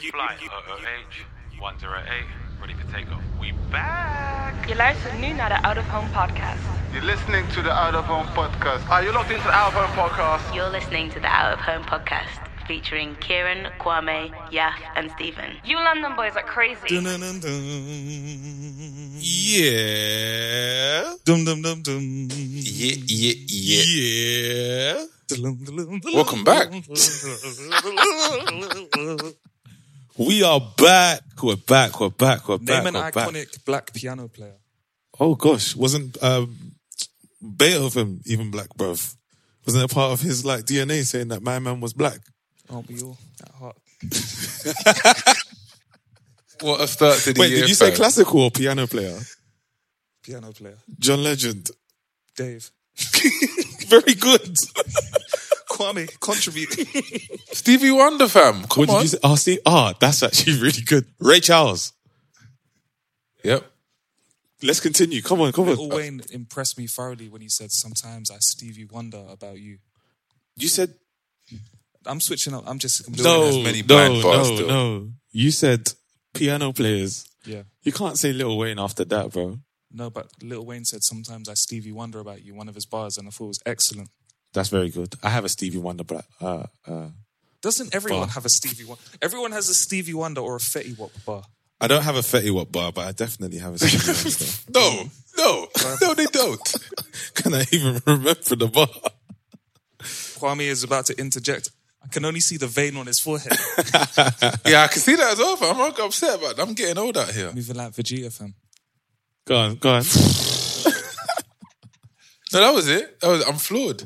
Flight OOH 108, ready for takeoff. We back! Je luistert nu naar de Out of Home podcast. You're listening to the Out of Home podcast. Are you locked into the Out of Home podcast? You're listening to the Out of Home podcast featuring Kieran, Kwame, Yaf, and Stephen. You London boys are crazy. Yeah. Dum dum dum dum. Yeah, yeah, yeah. Yeah. Welcome back. We are back. We're back. We're back. We're back. Name an we're back. iconic black piano player. Oh gosh, wasn't um, Beethoven even black, bruv? Wasn't it part of his like DNA saying that my man was black? Aren't we all at heart? What a start to the year. Wait, year. did you say classical or piano player? Piano player. John Legend. Dave. Very good. Kwame, contribute. Stevie Wonder, fam. Come what did on. you say? Oh, see, ah, that's actually really good. Ray Charles. Yep. Let's continue. Come on, come Lil on. Wayne impressed me thoroughly when he said, Sometimes I Stevie Wonder about you. You said I'm switching up. I'm just. I'm no, has many no, blind no, still. no. You said piano players. Yeah. You can't say Little Wayne after that, bro. No, but Little Wayne said, Sometimes I Stevie Wonder about you, one of his bars, and I thought it was excellent. That's very good. I have a Stevie Wonder black. Uh, uh, Doesn't everyone Bar. have a Stevie Wonder? Everyone has a Stevie Wonder or a Fetty Wap bar. I don't have a Fetty Wap bar, but I definitely have a Stevie Wonder. No, no, no, they don't. Can I even remember the bar? Kwame is about to interject. I can only see the vein on his forehead. Yeah, I can see that as well. I'm not upset about that. I'm getting old out here. Moving like Vegeta, fam. Go on, go on. No, that was it. That was, I'm floored.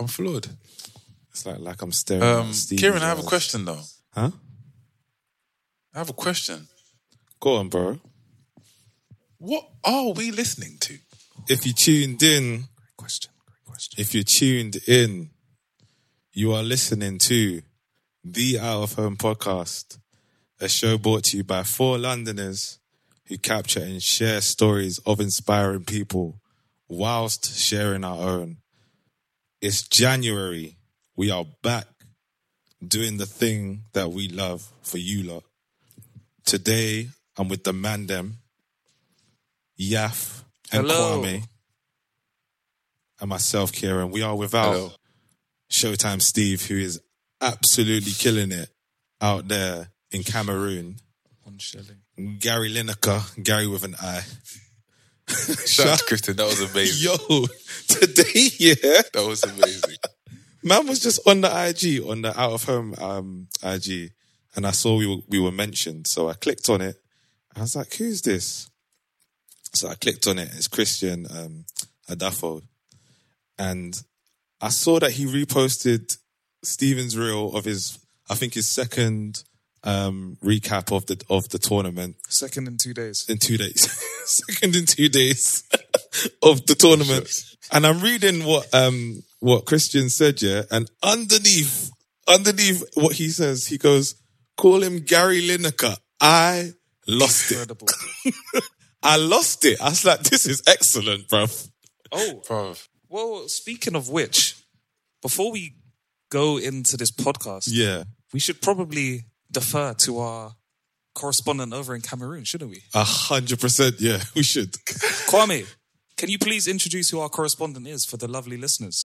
I'm floored. It's like like I'm staring. Um, at Stevie Kieran, I have a question though. Huh? I have a question. Go on, bro. What are we listening to? If you tuned in, great Question. Great question. if you tuned in, you are listening to the Out of Home podcast, a show brought to you by four Londoners who capture and share stories of inspiring people whilst sharing our own. It's January. We are back doing the thing that we love for you lot. Today, I'm with the man them, Yaf and Hello. Kwame, and myself, Kieran. We are without Hello. Showtime Steve, who is absolutely killing it out there in Cameroon. One shilling. Gary Lineker, Gary with an I. Shout out to Christian. That was amazing. Yo, today, yeah, That was amazing. man was just on the IG, on the out of home um, IG, and I saw we were, we were mentioned. So I clicked on it. I was like, who's this? So I clicked on it. It's Christian um, Adafo. And I saw that he reposted Steven's reel of his, I think his second um, recap of the of the tournament Second in two days. in two days. Second in two days of the tournament. And I'm reading what um what Christian said, yeah. And underneath, underneath what he says, he goes, call him Gary Lineker. I lost it. I lost it. I was like, this is excellent, bruv. oh, Bruv. well, speaking of which, before we go into this podcast, Yeah. we should probably defer to our correspondent over in Cameroon, shouldn't we? A hundred percent. Yeah, we should. Kwame, can you please introduce who our correspondent is for the lovely listeners?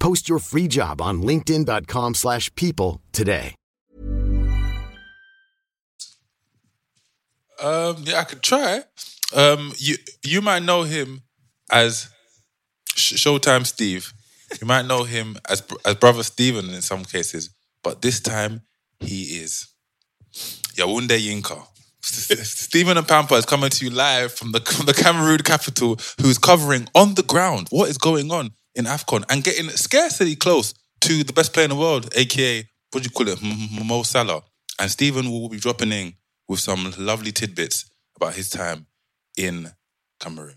Post your free job on linkedin.com/people slash people today. Um, yeah, I could try. Um, you you might know him as Showtime Steve. You might know him as as brother Steven in some cases, but this time he is Yaounde Yinka. Stephen and Pampa is coming to you live from the from the Cameroon capital, who's covering on the ground what is going on in Afcon and getting scarcely close to the best player in the world, aka what do you call it, M- M- Mo Salah. And Stephen will be dropping in with some lovely tidbits about his time in Cameroon.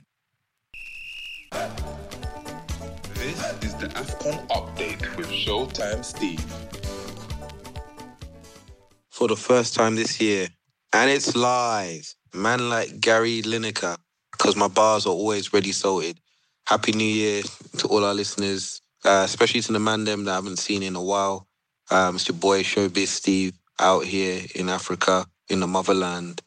This is the Afcon update with Showtime Steve. for the first time this year. And it's live. Man like Gary Lineker, because my bars are always ready salted. Happy New Year to all our listeners, uh, especially to the man them that I haven't seen in a while. Um, it's your boy Showbiz Steve out here in Africa, in the motherland,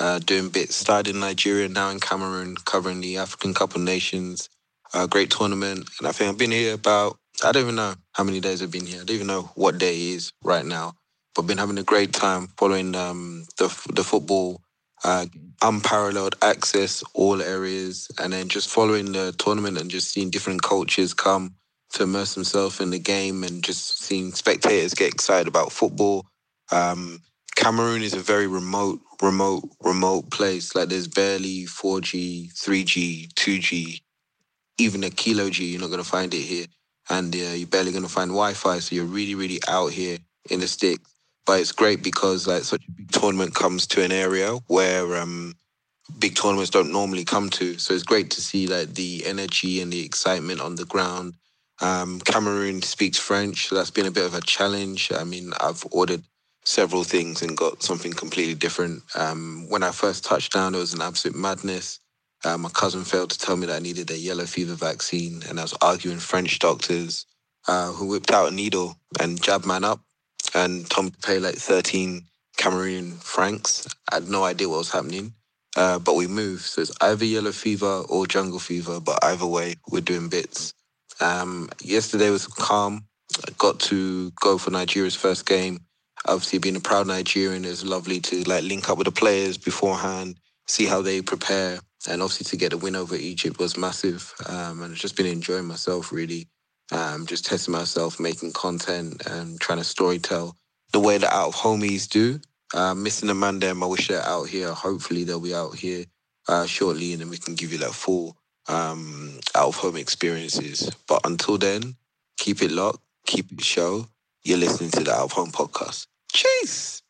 uh, doing bits. Started in Nigeria, now in Cameroon, covering the African Cup of Nations. Uh, great tournament. And I think I've been here about, I don't even know how many days I've been here. I don't even know what day it is right now but been having a great time following um, the the football, uh, unparalleled access all areas, and then just following the tournament and just seeing different cultures come to immerse themselves in the game, and just seeing spectators get excited about football. Um, Cameroon is a very remote, remote, remote place. Like there's barely 4G, 3G, 2G, even a kilo G. You're not gonna find it here, and uh, you're barely gonna find Wi-Fi. So you're really, really out here in the sticks but it's great because like such a big tournament comes to an area where um big tournaments don't normally come to. So it's great to see like the energy and the excitement on the ground. Um, Cameroon speaks French, so that's been a bit of a challenge. I mean, I've ordered several things and got something completely different. Um, when I first touched down, it was an absolute madness. Uh, my cousin failed to tell me that I needed a yellow fever vaccine, and I was arguing French doctors uh, who whipped out a needle and jabbed man up and Tom paid like 13 Cameroonian francs. I had no idea what was happening. Uh, but we moved. So it's either yellow fever or jungle fever, but either way, we're doing bits. Um, yesterday was calm. I got to go for Nigeria's first game. Obviously, being a proud Nigerian, it's lovely to like link up with the players beforehand, see how they prepare, and obviously to get a win over Egypt was massive. Um, and I've just been enjoying myself really um, just testing myself, making content and trying to storytell the way that out of homies do. Uh, missing the man them, I wish they're out here. Hopefully they'll be out here uh, shortly and then we can give you that full um, out of home experiences. But until then, keep it locked, keep it show. You're listening to the Out of Home podcast. Cheers.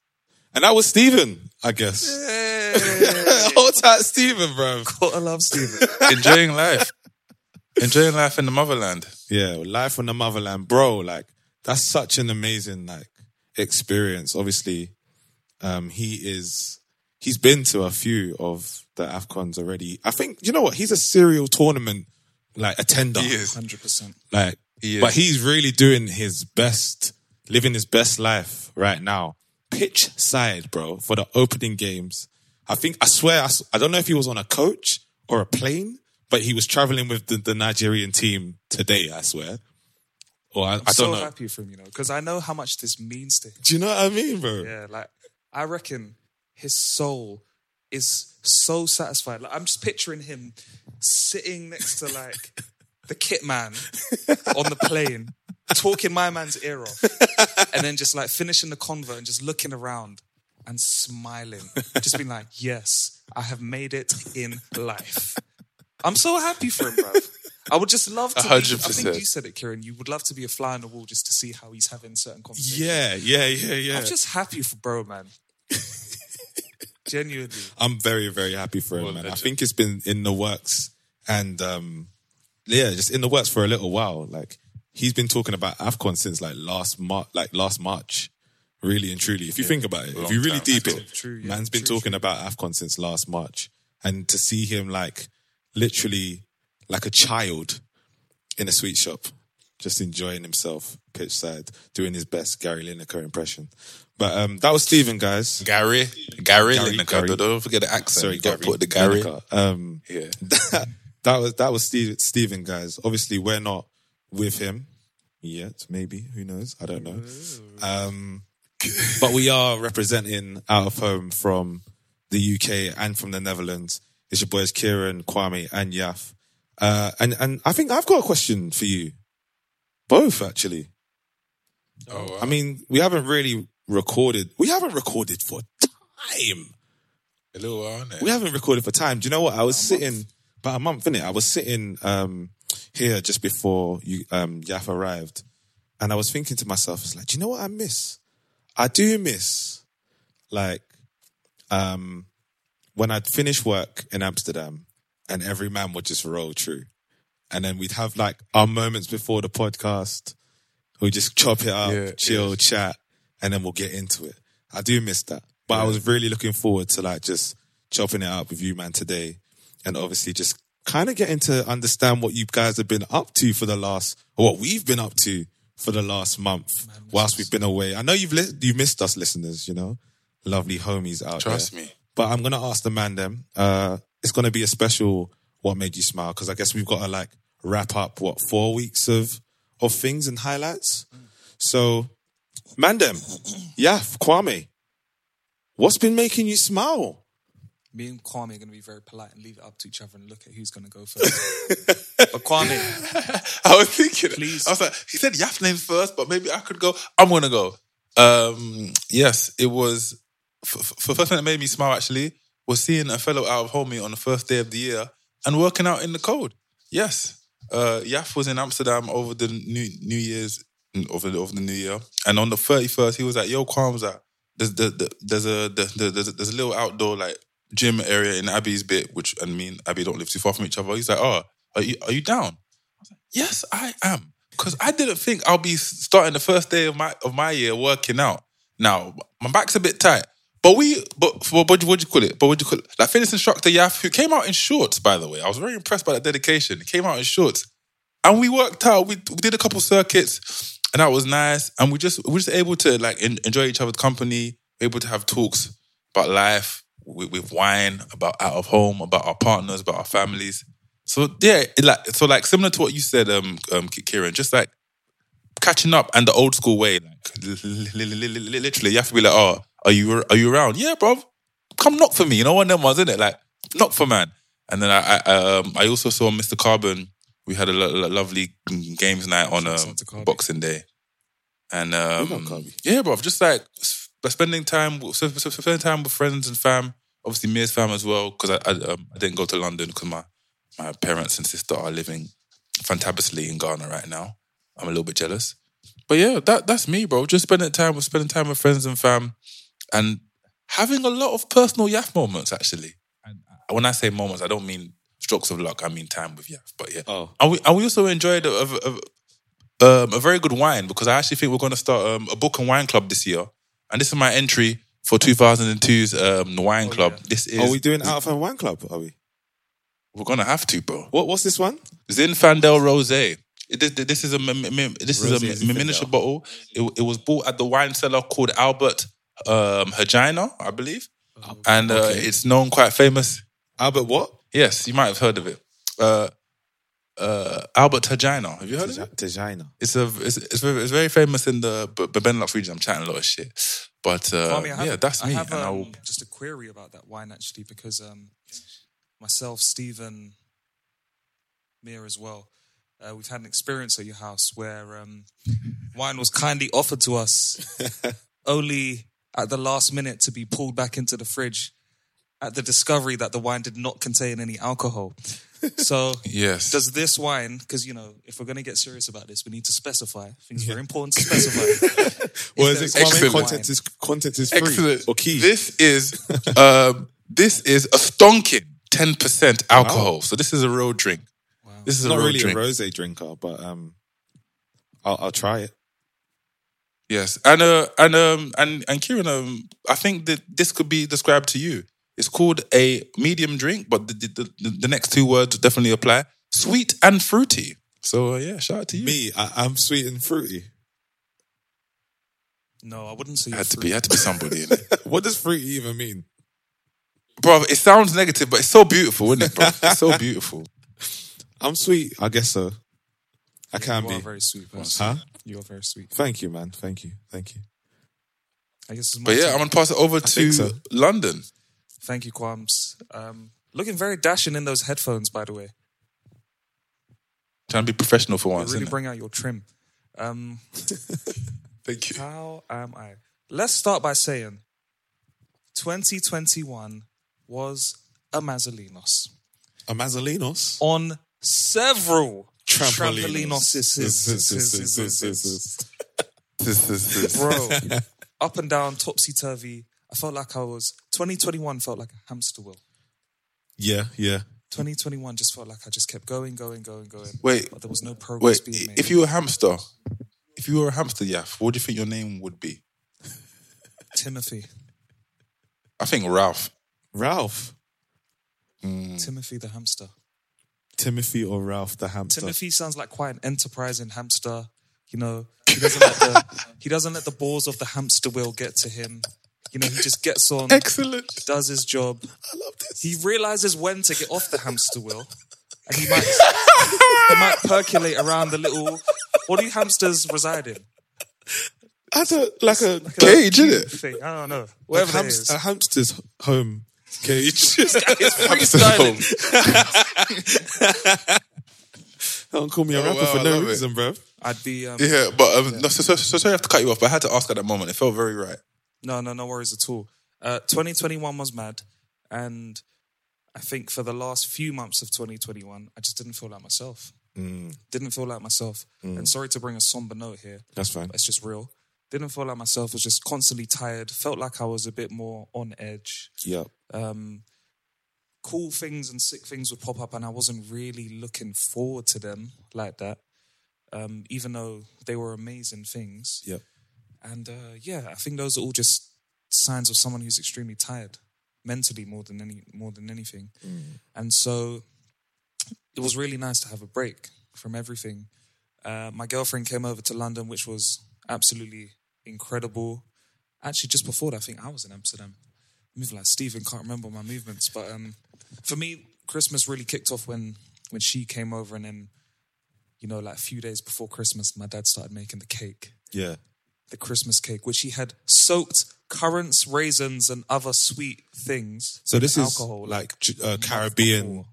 And that was Steven, I guess. Hold tight, Steven, bro. Gotta love Steven. Enjoying life. Enjoying life in the motherland. Yeah, life on the motherland, bro. Like that's such an amazing like experience. Obviously, um, he is. He's been to a few of the Afcons already. I think you know what? He's a serial tournament like attender. He is. 100%. Like, He is. but he's really doing his best, living his best life right now. Pitch side, bro, for the opening games. I think, I swear, I don't know if he was on a coach or a plane, but he was traveling with the, the Nigerian team today, I swear. Or I, I I'm don't so know. happy for him, you know, because I know how much this means to him. Do you know what I mean, bro? Yeah, like I reckon his soul is so satisfied. Like I'm just picturing him sitting next to like the kit man on the plane, talking my man's ear off, and then just like finishing the convert and just looking around and smiling, just being like, "Yes, I have made it in life." I'm so happy for him, bro. I would just love to. A Be, I think you said it, Kieran. You would love to be a fly on the wall just to see how he's having certain conversations. Yeah, yeah, yeah, yeah. I'm just happy for bro, man. Genuinely. I'm very, very happy for him, Well, man. I think it's been in the works and um yeah, just in the works for a little while. Like he's been talking about AFCON since like last Mar- like last March. Really and truly. If you think about it, if you really time. deep it, true, yeah. man's been True, talking true. about AFCON since last March. And to see him like literally like a child in a sweet shop, just enjoying himself pitch side, doing his best Gary Lineker impression. But um, that was Stephen, guys. Gary, Gary, Gary, Lineker. Gary. Don't- forget the accent. Sorry, you got put the Gary. Um, Yeah. that, that was that was Steve, Stephen, guys. Obviously, we're not with him yet. Maybe who knows? I don't know. Um, but we are representing out of home from the UK and from the Netherlands. It's your boys Kieran, Kwame, and Yaf. Uh, and and I think I've got a question for you, both actually. Oh, wow. I mean, we haven't really recorded. We haven't recorded for time. a little while? We haven't recorded for time. Do you know what? I was sitting about a month in it. I was sitting um, here just before you um, Yaf arrived, and I was thinking to myself, "It's like, do you know what I miss? I do miss like um, when I'd finish work in Amsterdam, and every man would just roll through, and then we'd have like our moments before the podcast. We just chop it up, Yeah, chill, chat, and then we'll get into it. I do miss that. But I was really looking forward to like just chopping it up with you, man, today. And obviously just kind of getting to understand what you guys have been up to for the last, or what we've been up to for the last month whilst we've been away. I know you've li- you missed us, listeners, you know, lovely homies out Trust there. Trust me. But I'm going to ask the man them, uh, it's going to be a special what made you smile because I guess we've got to like wrap up what four weeks of of things and highlights. So, Mandem, Yaf, Kwame, what's been making you smile? Me and Kwame are going to be very polite and leave it up to each other and look at who's going to go first. but Kwame, I was thinking, Please. I was like, he said Yaf name first, but maybe I could go. I'm gonna go. Um, yes, it was. For, first thing that made me smile actually was seeing a fellow out of homie on the first day of the year and working out in the cold. Yes, uh, Yaf was in Amsterdam over the New New Year's over the, over the New Year, and on the 31st he was at Yo at there's the, the, there's a the, there's a there's a little outdoor like gym area in Abby's bit, which and me and Abby don't live too far from each other. He's like, oh, are you are you down? I was like, yes, I am. Because I didn't think I'll be starting the first day of my of my year working out. Now my back's a bit tight, but we but what what do you call it? But what do you call it? Like fitness instructor Yaf, who came out in shorts, by the way. I was very impressed by that dedication. He came out in shorts, and we worked out. We, we did a couple circuits, and that was nice. And we just we were just able to like en- enjoy each other's company, able to have talks about life with, with wine, about out of home, about our partners, about our families. So yeah, like so like similar to what you said, um, um, Kieran, just like catching up and the old school way, like li- li- li- li- li- li- literally, you have to be like, oh, are you are you around? Yeah, bro, come knock for me. You know one of them ones, isn't it? Like knock for man. And then I I, um, I also saw Mr. Carbon. We had a lo- lo- lovely games night on um, Carby. Boxing Day, and um, yeah, bro, just like spending time, with- s- s- spending time with friends and fam. Obviously, Mia's fam as well, because I I, um, I didn't go to London because my my parents and sister are living fantabulously in Ghana right now. I'm a little bit jealous, but yeah, that that's me, bro. Just spending time with spending time with friends and fam, and having a lot of personal Yaf moments. Actually, and when I say moments, I don't mean strokes of luck. I mean time with Yaf. But yeah, Oh. and we and we also enjoyed a, a, a, um, a very good wine because I actually think we're going to start um, a book and wine club this year, and this is my entry for 2002's um, wine club. yeah. This is Are we doing out of home wine club? Are we? we're gonna have to, bro. What what's this one? Zinfandel Rosé. It- This, this is a mi- mi- this Rosé is a mi- Zinfandel. miniature bottle. It, it was bought at the wine cellar called Albert um, Heijn, I believe, and uh, Okay. it's known quite famous. Albert what? Yes, you might have heard of it. Uh, uh, Albert Heijn. Have you heard of it? Tejina. It's a it's, it's, very, it's very famous in the B- B- Benelux region. I'm chatting a lot of shit, but uh, Kwame, I have, yeah, that's me. I have and I um, will, just a query about that wine actually, because um, myself, Stephen, Mia as well, uh, we've had an experience at your house where um, wine was kindly offered to us, only at the last minute to be pulled back into the fridge at the discovery that the wine did not contain any alcohol. So yes. does this wine, because you know, if we're going to get serious about this, we need to specify. I think it's very important to specify. well, is it Excellent. content is content is free Excellent. or key? This is um, this is a stonking ten percent alcohol. So this is a real drink. This is It's a not real really drink. a rosé drinker, but um, I'll, I'll try it. Yes, and uh, and um, and and Kieran, um, I think that this could be described to you. It's called a medium drink, but the the, the, the next two words definitely apply: sweet and fruity. So uh, yeah, shout out to you. Me, I, I'm sweet and fruity. No, I wouldn't say. Had to be, had to be somebody. In it. What does fruity even mean? bro. It sounds negative, but it's so beautiful, isn't it, bro? It's so beautiful. I'm sweet. I guess so. I can you be. are a very sweet person. Huh? You are very sweet. Thank you, man. Thank you. Thank you. I guess. It's my But yeah, turn. I'm gonna pass it over to so. London. Thank you, Quams. Um, looking very dashing in those headphones, by the way. Trying to be professional for They once. really innit? bring out your trim. Um, Thank you. how am I? Let's start by saying 2021 was a Mazzolinos A Mazzolinos. on several Trampolinos. trampolinos. Bro, up and down, topsy turvy. I felt like I was 2021 felt like a hamster wheel. Yeah, yeah. 2021 just felt like I just kept going, going, going, going. Wait, but there was no progress Wait, being made. if you were a hamster, if you were a hamster, Yaf, what do you think your name would be? Timothy, I think Ralph. Ralph. Mm. Timothy the hamster. Timothy or Ralph the hamster. Timothy sounds like quite an enterprising hamster. You know, he doesn't let the he doesn't let the balls of the hamster wheel get to him. You know, he just gets on, Excellent. does his job. I love this. He realizes when to get off the hamster wheel, and he might he might percolate around the little. What do hamsters reside in? As a like a Cage, isn't it? Thing I don't know. Whatever that hamst- is. a hamster's home cage. Freestyling. Don't call me a Oh, rapper wow, for no love it. reason, bro. I'd be um, Yeah, but um, no, so, so, so sorry I have to cut you off, but I had to ask at that moment. It felt very right. No, no, no worries at all. Uh, 2021 was mad, and I think for the last few months of 2021, I just didn't feel like myself. Didn't feel like myself. And sorry to bring a somber note here, That's fine. it's just real. Didn't feel like myself. Was just constantly tired. Felt like I was a bit more on edge. Yep. Um, cool things and sick things would pop up, and I wasn't really looking forward to them like that. Um, even though they were amazing things. Yep. And uh, yeah, I think those are all just signs of someone who's extremely tired, mentally more than any more than anything. And so it was really nice to have a break from everything. Uh, my girlfriend came over to London, which was absolutely incredible. Actually, just before that, I think I was in Amsterdam. Moving like Stephen, can't remember my movements, but um, for me, Christmas really kicked off when when she came over, and then you know, like a few days before Christmas, my dad started making the cake Yeah. the Christmas cake, which he had soaked currants, raisins, and other sweet things. So this is alcohol, like uh, Caribbean before.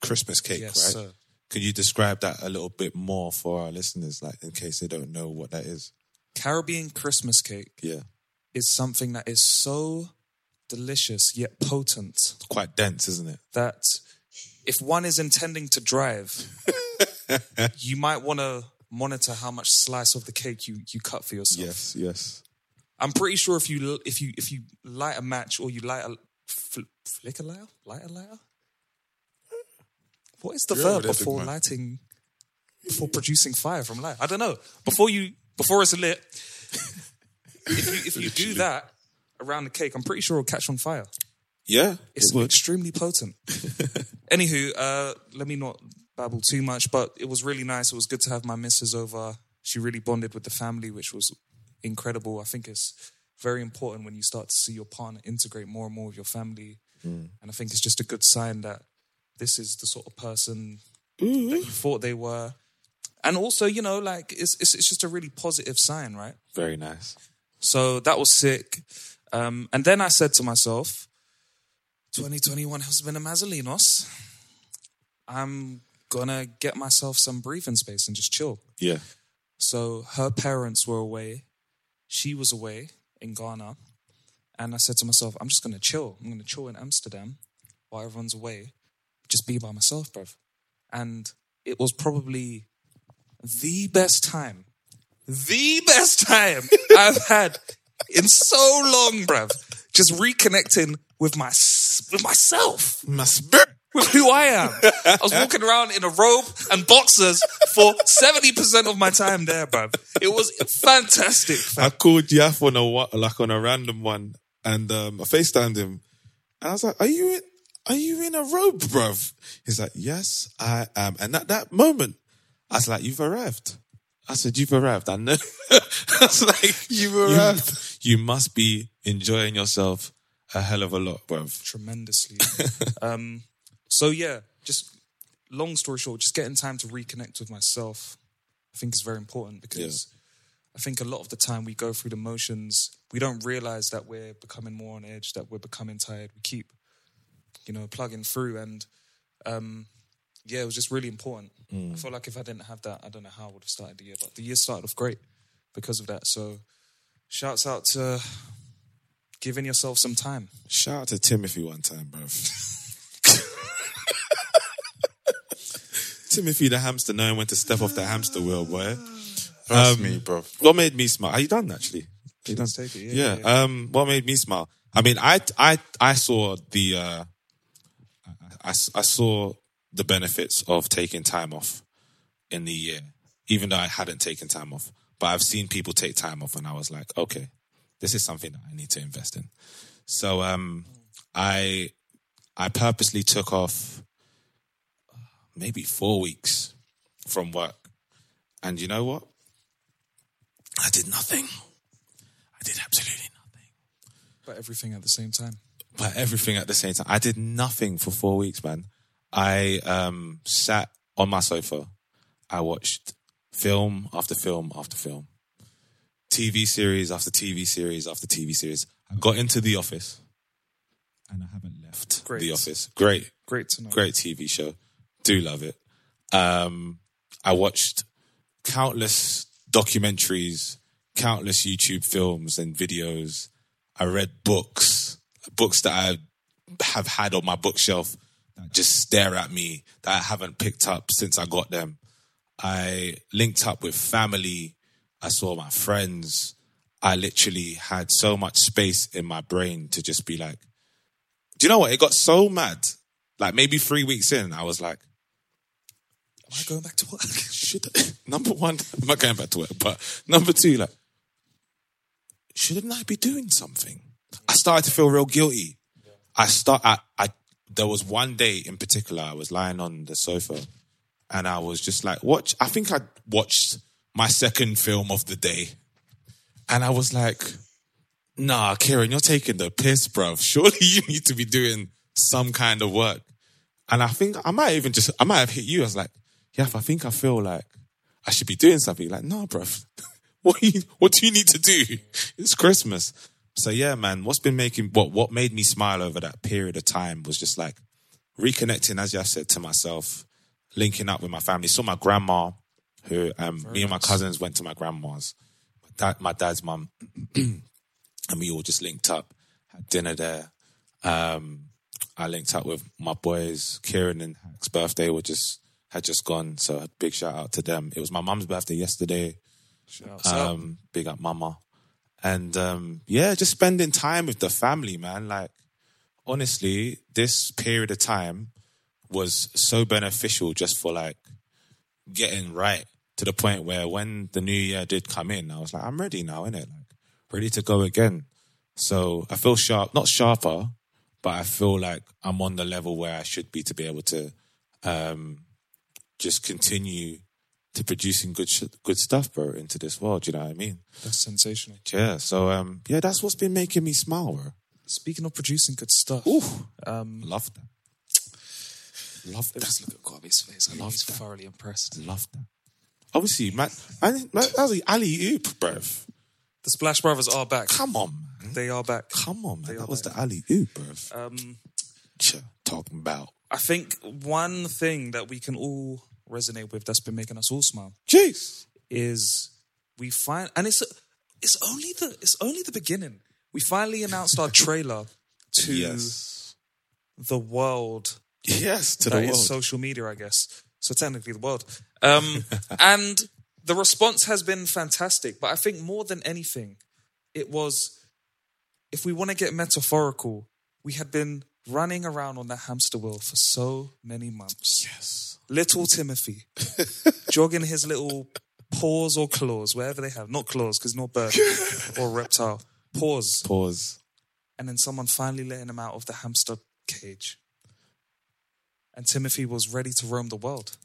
Christmas cake, Yes, right? sir. Could you describe that a little bit more for our listeners, like in case they don't know what that is? Caribbean Christmas cake Yeah. is something that is so delicious yet potent Quite dense, isn't it? that if one is intending to drive, you might want to monitor how much slice of the cake you, you cut for yourself. Yes, yes. I'm pretty sure if you if you if you light a match or you light a fl- flicker lighter, light a lighter. What is the You're over verb there, big before man. lighting, before producing fire from light? I don't know. Before you before it's lit, if you if you do that around the cake, I'm pretty sure it'll catch on fire. Yeah, It's it would. extremely potent. Anywho, uh, let me not babble too much, but it was really nice. It was good to have my missus over. She really bonded with the family, which was incredible. I think it's very important when you start to see your partner integrate more and more with your family. And I think it's just a good sign that this is the sort of person that you thought they were. And also, you know, like it's, it's it's just a really positive sign, right? Very nice. So that was sick. Um, and then I said to myself, 2021 has been a Mazzolinos. I'm gonna get myself some breathing space and just chill. Yeah. So her parents were away. She was away in Ghana. And I said to myself, I'm just gonna chill. I'm gonna chill in Amsterdam while everyone's away. Just be by myself, bruv. And it was probably the best time, the best time I've had in so long, bruv. Just reconnecting with my with myself. My spirit. with who I am. I was walking around in a robe and boxers for 70% of my time there, bruv. It was fantastic. I called Yaf on a like on a random one, and um, I Facetimed him, and I was like, "Are you in? Are you in a robe, bruv?" He's like, "Yes, I am." And at that moment, I was like, "You've arrived." I said, "You've arrived." I know. I was like, "You've arrived." You, must be enjoying yourself a hell of a lot, bruv. tremendously. um, so yeah, just long story short, just getting time to reconnect with myself, I think is very important because I think a lot of the time we go through the motions, we don't realize that we're becoming more on edge, that we're becoming tired. We keep, you know, plugging through, and um, yeah, it was just really important. I feel like if I didn't have that, I don't know how I would have started the year, but the year started off great because of that. So, shouts out to giving yourself some time. Shout out to Timothy one time, bro. Timothy the hamster knowing when to step off the hamster wheel, boy. That's Um, me, bro. What made me smile? Are you done actually? You done? It, yeah, Yeah. yeah, Um, what made me smile? I mean, I, I, I saw the, uh, I, I saw the benefits of taking time off in the year, even though I hadn't taken time off. But I've seen people take time off, and I was like, okay, this is something that I need to invest in. So, um, I, I purposely took off maybe four weeks from work, and you know what? I did nothing. I did absolutely nothing. But everything at the same time. But everything at the same time. I did nothing for four weeks, man. I um, sat on my sofa. I watched film after film after film, TV series after TV series after TV series. I got into The Office, and I haven't left Great. The Office. Great, Great to know. great TV show. Do love it. Um, I watched countless documentaries, countless YouTube films and videos. I read books, books that I have had on my bookshelf that just stare at me that I haven't picked up since I got them. I linked up with family. I saw my friends. I literally had so much space in my brain to just be like, do you know what? It got so mad. Like maybe three weeks in, I was like, Am I going back to work? should number one, I'm not going back to work, but number two, like, shouldn't I be doing something? I started to feel real guilty. I start, I, I, there was one day in particular, I was lying on the sofa and I was just like, watch, I think I watched my second film of the day and I was like, nah, Kieran, you're taking the piss, bruv. Surely you need to be doing some kind of work. And I think I might even just, I might have hit you. I was like, yeah, I think I feel like I should be doing something. Like, no, bruv. What, you, what do you need to do? It's Christmas. So yeah, man, what's been making, what, what made me smile over that period of time was just like reconnecting, as I said, to myself, linking up with my family. Saw my grandma, who, um, me and my cousins went to my grandma's, my dad, my dad's mum, and we all just linked up, had dinner there. Um, I linked up with my boys, Kieran and Hack's birthday were just, had just gone. So a big shout out to them. It was my mum's birthday yesterday. Shouts out. Um, big up mama. And, um, yeah, just spending time with the family, man. Like, honestly, this period of time was so beneficial just for like getting right to the point where when the new year did come in, I was like, I'm ready now, innit? Like, ready to go again. So I feel sharp, not sharper, but I feel like I'm on the level where I should be to be able to um, just continue to producing good sh- good stuff, bro, into this world. You know what I mean? That's sensational. Yeah. So um, yeah, that's what's been making me smile, bro. Speaking of producing good stuff, Ooh, um, love that. Love that. just look at Kwame's face. I Love he's that. thoroughly impressed. Love that. Obviously, man, man, man that was the alley-oop, bro. The Splash Brothers are back. Come on, man. They are back. Come on, man. They That was back. the alley-oop, bro. Um, Ch- talking about. I think one thing that we can all resonate with that's been making us all smile Jeez. is we find and it's it's only the it's only the beginning. We finally announced our trailer to Yes. the world Yes, to that the is world. social media, I guess. So technically the world. Um, and the response has been fantastic. But I think more than anything, it was if we want to get metaphorical, we had been running around on that hamster wheel for so many months. Yes. Little Timothy, jogging his little paws or claws, wherever they have. Not claws, because not bird or reptile. Paws. Pause. And then someone finally letting him out of the hamster cage. And Timothy was ready to roam the world.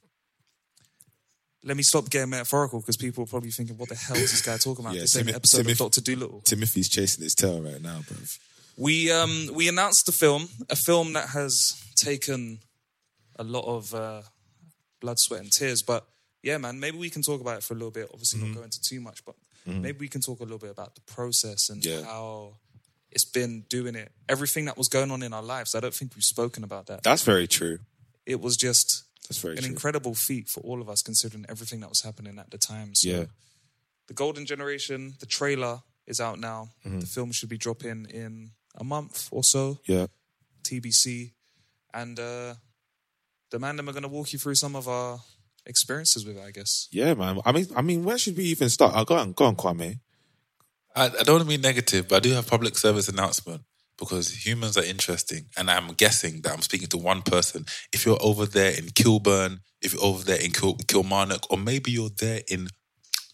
Let me stop getting metaphorical because people are probably thinking, what the hell is this guy talking about? Yeah, this Timi- an episode Timothy- of Doctor Dolittle. Timothy's chasing his tail right now, bro. We um we announced the film, a film that has taken a lot of uh, blood, sweat, and tears. But yeah, man, maybe we can talk about it for a little bit. Obviously, Mm-hmm. not go into too much, but maybe we can talk a little bit about the process and Yeah. how it's been doing it. Everything that was going on in our lives. I don't think we've spoken about that. That's very true. It was just That's very an true. incredible feat for all of us, considering everything that was happening at the time. So Yeah. the Golden Generation, the trailer is out now. Mm-hmm. The film should be dropping in a month or so. Yeah. TBC, and uh, the man them are going to walk you through some of our experiences with it, I guess. Yeah, man. I mean, I mean, where should we even start? I'll go on, go on, Kwame. I, I don't want to be negative, but I do have public service announcement because humans are interesting, and I'm guessing that I'm speaking to one person. If you're over there in Kilburn, if you're over there in Kil- Kilmarnock, or maybe you're there in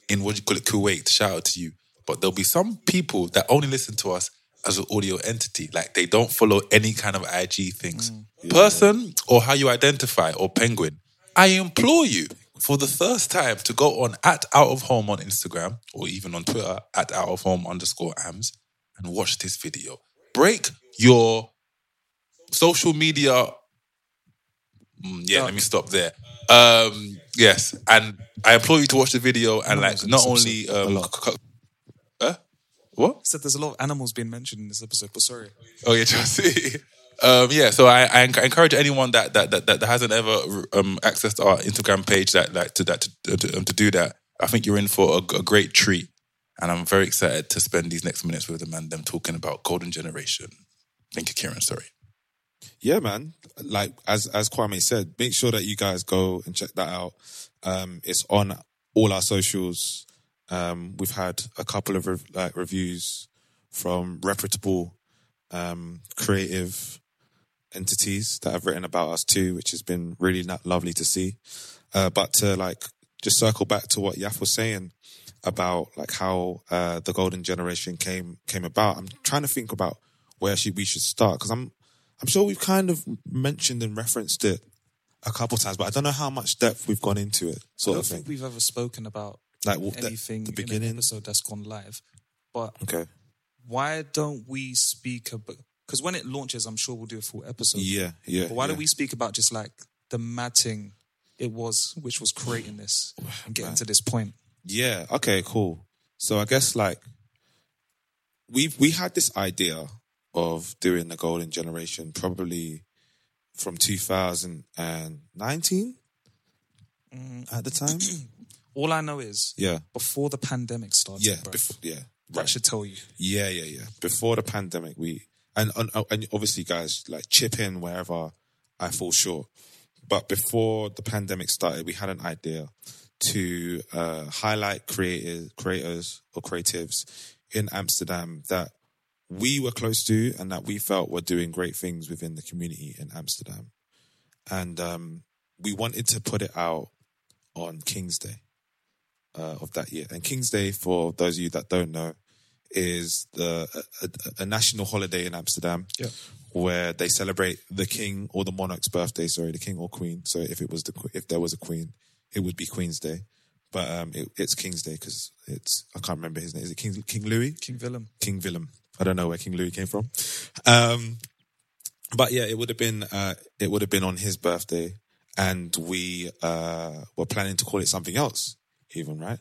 in what do you call it, Kuwait, shout out to you. But there'll be some people that only listen to us as an audio entity, like they don't follow any kind of IG things. Person or how you identify or penguin. I implore you for the first time to go on at out of home on Instagram or even on Twitter at out of home underscore ams and watch this video. Break your social media. Mm, yeah, let me stop there. Um, yes, and I implore you to watch the video and like not only episode. um, c- c- huh? What? I said there's a lot of animals being mentioned in this episode, but sorry. Oh yeah, Chelsea. Um, yeah, so I, I encourage anyone that that, that that hasn't ever um, accessed our Instagram page that like to that to, to, um, to do that. I think you're in for a, a great treat, and I'm very excited to spend these next minutes with them and them talking about Golden Generation. Thank you, Kieran. Sorry. Yeah, man. Like as as Kwame said, make sure that you guys go and check that out. Um, it's on all our socials. Um, we've had a couple of rev- like reviews from reputable, um, creative entities that have written about us too, which has been really lovely to see. Uh, but to like just circle back to what Yaf was saying about like how uh, the golden generation came came about. I'm trying to think about where should we should start because I'm I'm sure we've kind of mentioned and referenced it a couple times, but I don't know how much depth we've gone into it, I sort don't of thing. think we've ever spoken about Like the, anything the in beginning. an episode that's gone live. But Okay. why don't we speak about? Because when it launches, I'm sure we'll do a full episode. Yeah, yeah. But why yeah. don't we speak about just like the matting it was, which was creating this oh, and getting to this point? Yeah. Okay. Cool. So I guess like we we had this idea of doing the golden generation probably from 2019 mm. at the time. All I know is Yeah. before the pandemic started, Yeah. bro, Before, yeah. that should tell you. Yeah, yeah, yeah. Before the pandemic, we and, and and obviously, guys, like chip in wherever I fall short. But before the pandemic started, we had an idea to uh, highlight creators, creators or creatives in Amsterdam that we were close to and that we felt were doing great things within the community in Amsterdam. And um, we wanted to put it out on King's Day uh, of that year. And King's Day, for those of you that don't know, is the a, a, a national holiday in Amsterdam Yeah. where they celebrate the king or the monarch's birthday. Sorry, the king or queen. So if it was the if there was a queen, it would be Queen's Day. But um, it, it's King's Day because it's I can't remember his name. Is it King King Louis? King Willem. King Willem. I don't know where King Louis came from. Um, but yeah, it would have been uh, it would have been on his birthday, and we uh, were planning to call it something else. Even right?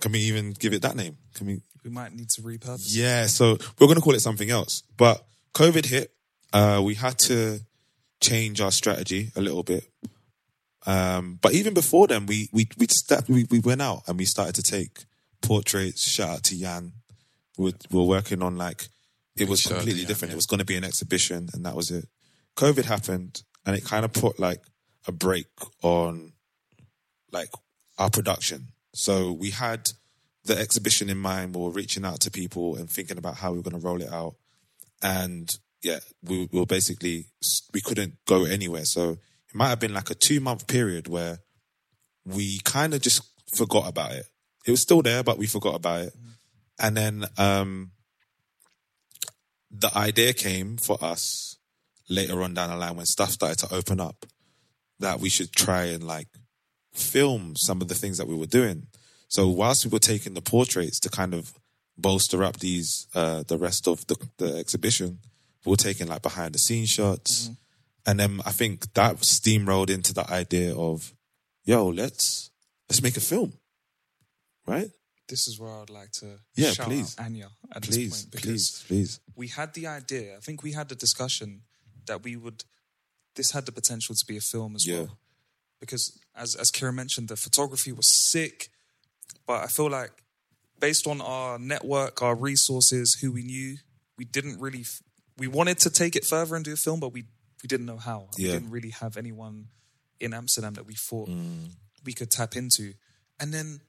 Can we even give it that name? Can we? We might need to repurpose. Yeah, so we're going to call it something else. But COVID hit. Uh, we had to change our strategy a little bit. Um, but even before then, we we we, sta- we we went out and we started to take portraits. Shout out to Jan. We were, we were working on like it was Shout out to completely Jan, different. yeah. It was going to be an exhibition, and that was it. COVID happened, and it kind of put like a break on like our production. So we had the exhibition in mind. We were reaching out to people and thinking about how we were going to roll it out. And yeah, we, we were basically we couldn't go anywhere. So it might have been like a two month period where we kind of just forgot about it. It was still there, but we forgot about it. And then um the idea came for us later on down the line when stuff started to open up that we should try and like film some of the things that we were doing. So whilst we were taking the portraits to kind of bolster up these uh the rest of the, the exhibition, we were taking like behind the scenes shots. And then I think that steamrolled into the idea of, yo, let's let's make a film. Right? This is where I'd like to Yeah, shout please. Anya at Please, this point because please, please. we had the idea. I think we had a discussion that we would. This had the potential to be a film as Yeah. well, because as as Kira mentioned, the photography was sick, but I feel like based on our network, our resources, who we knew, we didn't really. f- We wanted to take it further and do a film, but we we didn't know how. We didn't really have anyone in Amsterdam that we thought Mm. we could tap into, and then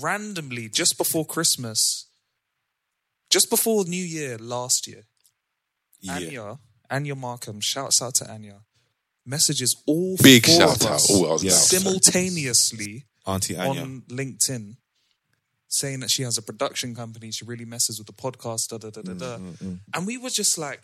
randomly just before Christmas, just before New Year last year, Yeah. Anya, Anya Markham, shouts out to Anya, messages all Big four shout of out. us Oh, I was Yeah. about to say. simultaneously Auntie Anya. on LinkedIn, saying that she has a production company. She really messes with the podcast. Da, da, da, da, da. Mm, And we were just like,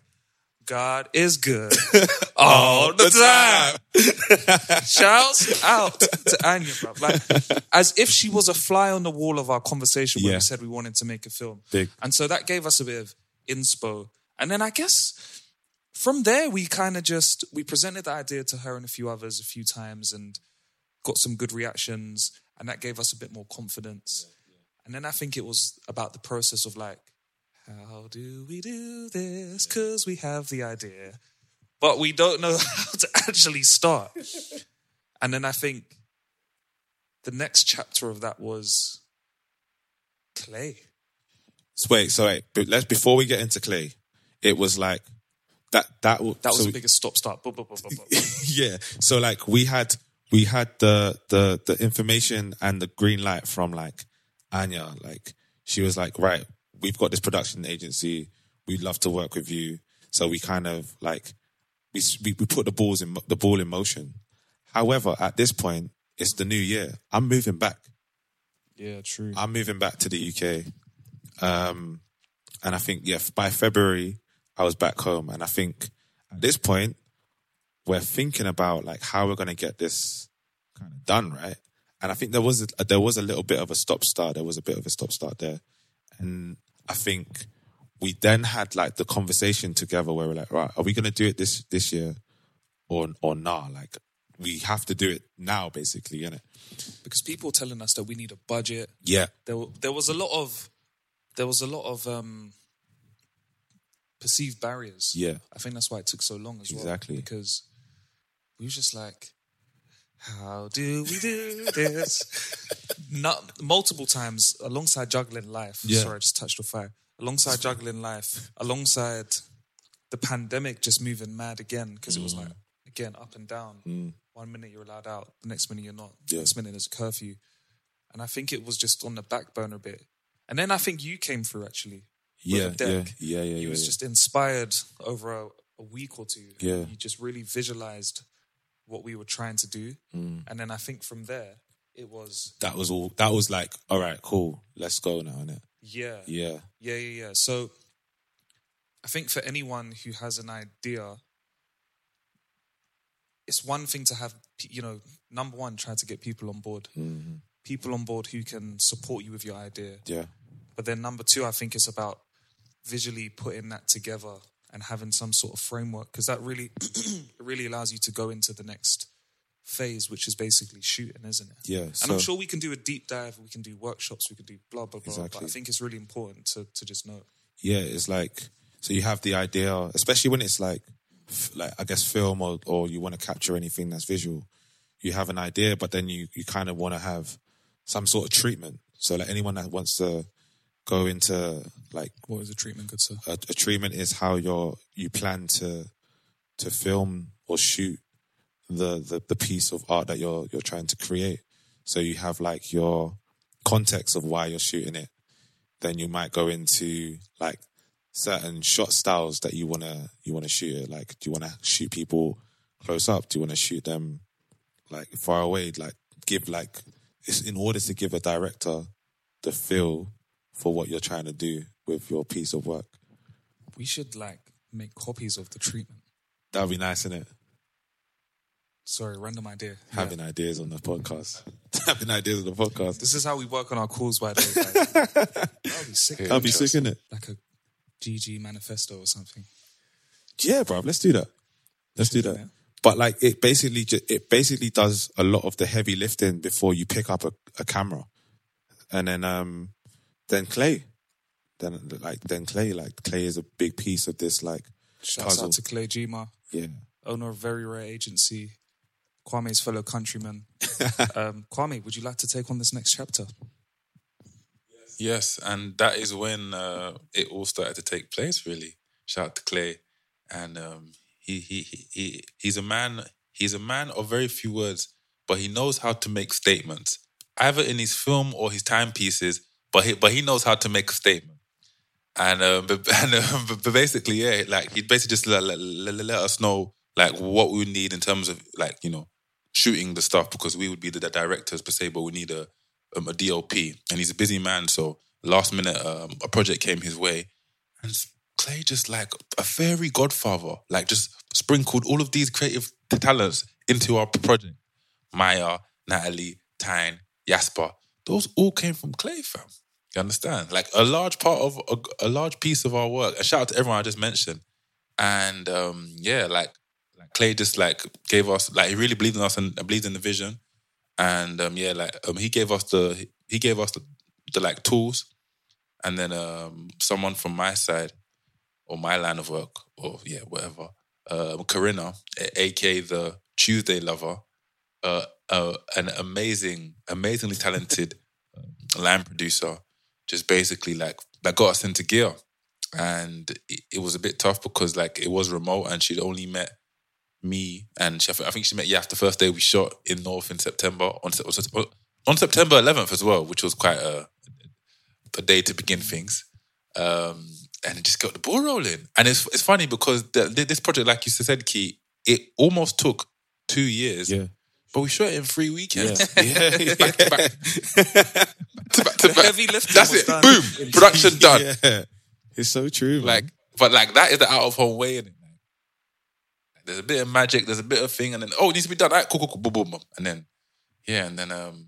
God is good all the time. Shouts out to Anya, bro. Like, as if she was a fly on the wall of our conversation when Yeah. we said we wanted to make a film. Big. And so that gave us a bit of inspo. And then I guess from there we kind of just we presented the idea to her and a few others a few times and got some good reactions and that gave us a bit more confidence. And then I think it was about the process of like how do we do this cuz we have the idea but we don't know how to actually start. And then I think the next chapter of that was Clay. So wait, so wait, but let's before we get into Clay, it was like that that w- That was so the biggest stop start. Bu- bu- bu- yeah. So like we had we had the the the information and the green light from like Anya. Like she was like, right, we've got this production agency. We'd love to work with you. So we kind of like we we, we put the balls in the ball in motion. However, at this point, it's the new year. I'm moving back. Yeah, true. I'm moving back to the UK. Um, and I think, yeah, by February, I was back home. And I think at this point, we're thinking about like how we're going to get this kind of done, right? And I think there was a, there was a little bit of a stop start. There was a bit of a stop start there, and I think we then had like the conversation together where we're like, right, are we going to do it this this year, or or nah? Like we have to do it now, basically, innit? because people were telling us that we need a budget. Yeah, There, there was a lot of, there was a lot of um, perceived barriers. Yeah. I think that's why it took so long as well. Exactly. because we were just like, how do we do this? Not multiple times alongside juggling life. Yeah. Sorry, I just touched the fire. Alongside juggling life, alongside the pandemic just moving mad again because it was Mm. like again up and down. One minute you're allowed out, the next minute you're not. The Yeah. next minute there's a curfew, and I think it was just on the back burner a bit. And then I think you came through actually. With yeah, a deck. yeah, yeah, yeah. You yeah, was yeah. just inspired over a, a week or two. Yeah. You just really visualized what we were trying to do. Mm. And then I think from there, it was, that was all. That was like, all right, cool, let's go now, innit? yeah. Yeah, Yeah, yeah, yeah. So I think for anyone who has an idea, it's one thing to have, you know, number one, try to get people on board. People on board who can support you with your idea. yeah, But then number two, I think it's about visually putting that together and having some sort of framework because that really, really allows you to go into the next phase, which is basically shooting, isn't it? yeah. And I'm sure we can do a deep dive, we can do workshops, we can do blah blah blah. But I think it's really important to to just know. yeah, it's like so you have the idea, especially when it's like like I guess film or or you want to capture anything that's visual. You have an idea, but then you you kind of want to have some sort of treatment. So like anyone that wants to go into like What is a treatment, good sir? a, a treatment is how you're you plan to to film or shoot the, the the piece of art that you're you're trying to create. So you have like your context of why you're shooting it. Then you might go into like certain shot styles that you wanna you wanna shoot it. Like, do you wanna shoot people close up? Do you wanna shoot them like far away? Like, give like it's in order to give a director the feel for what you're trying to do with your piece of work. We should like make copies of the treatment. That'd be nice, innit? Sorry, random idea. Having ideas on the podcast. Having ideas on the podcast. This is how we work on our calls, by the way. guys. That'd be sick. That'd be sick, innit? Like a GG manifesto or something. Yeah, bro. Let's do that. Let's do that. But like, it basically it basically does a lot of the heavy lifting before you pick up a, a camera, and then um, then Clay, then like then Clay, like Clay is a big piece of this like Shouts puzzle. out to Clay Jima, yeah, owner of Very Rare Agency, Kwame's fellow countryman. um, Kwame, would you like to take on this next chapter? Yes, and that is when uh, it all started to take place. Really, shout out to Clay, and um, he, he he he he's a man. He's a man of very few words, but he knows how to make statements, either in his film or his timepieces. But he but he knows how to make a statement, and um, but, and um, but basically, yeah, like he basically just let, let, let, us know like what we need in terms of like you know shooting the stuff because we would be the directors per se, but we need a um, a DOP, and he's a busy man. So last minute, um, a project came his way, and Clay just like a fairy godfather, like just sprinkled all of these creative talents into our project. Maya, Natalie, Tyne, Jasper, those all came from Clay, fam. You understand? Like a large part of a, a large piece of our work. And shout out to everyone I just mentioned. And um, yeah, like Clay just like gave us like he really believed in us and believed in the vision. And um, yeah, like um, he gave us the he gave us the, the like tools, and then um, someone from my side or my line of work or yeah whatever, um, Corinna, a- aka the Tuesday lover, an amazing, amazingly talented um, line producer, just basically like that got us into gear, and it, it was a bit tough because like it was remote and she'd only met me and she, I think she met Yaf the first day we shot in North in September on on September 11th as well, which was quite a a day to begin things. Um, and it just got the ball rolling. And it's it's funny because the, this project, like you said, Kie, it almost took two years. Yeah. But we shot it in three weekends. Yeah. Yeah. back to back. back to back to back. Heavy lifting That's it. done. Boom. Production done. Yeah. It's so true. man. Like, but like that is the out of home way in it. There's a bit of magic, there's a bit of thing, and then oh, it needs to be done. All right, cool, cool, cool, boom, boom, boom. and then yeah, and then um,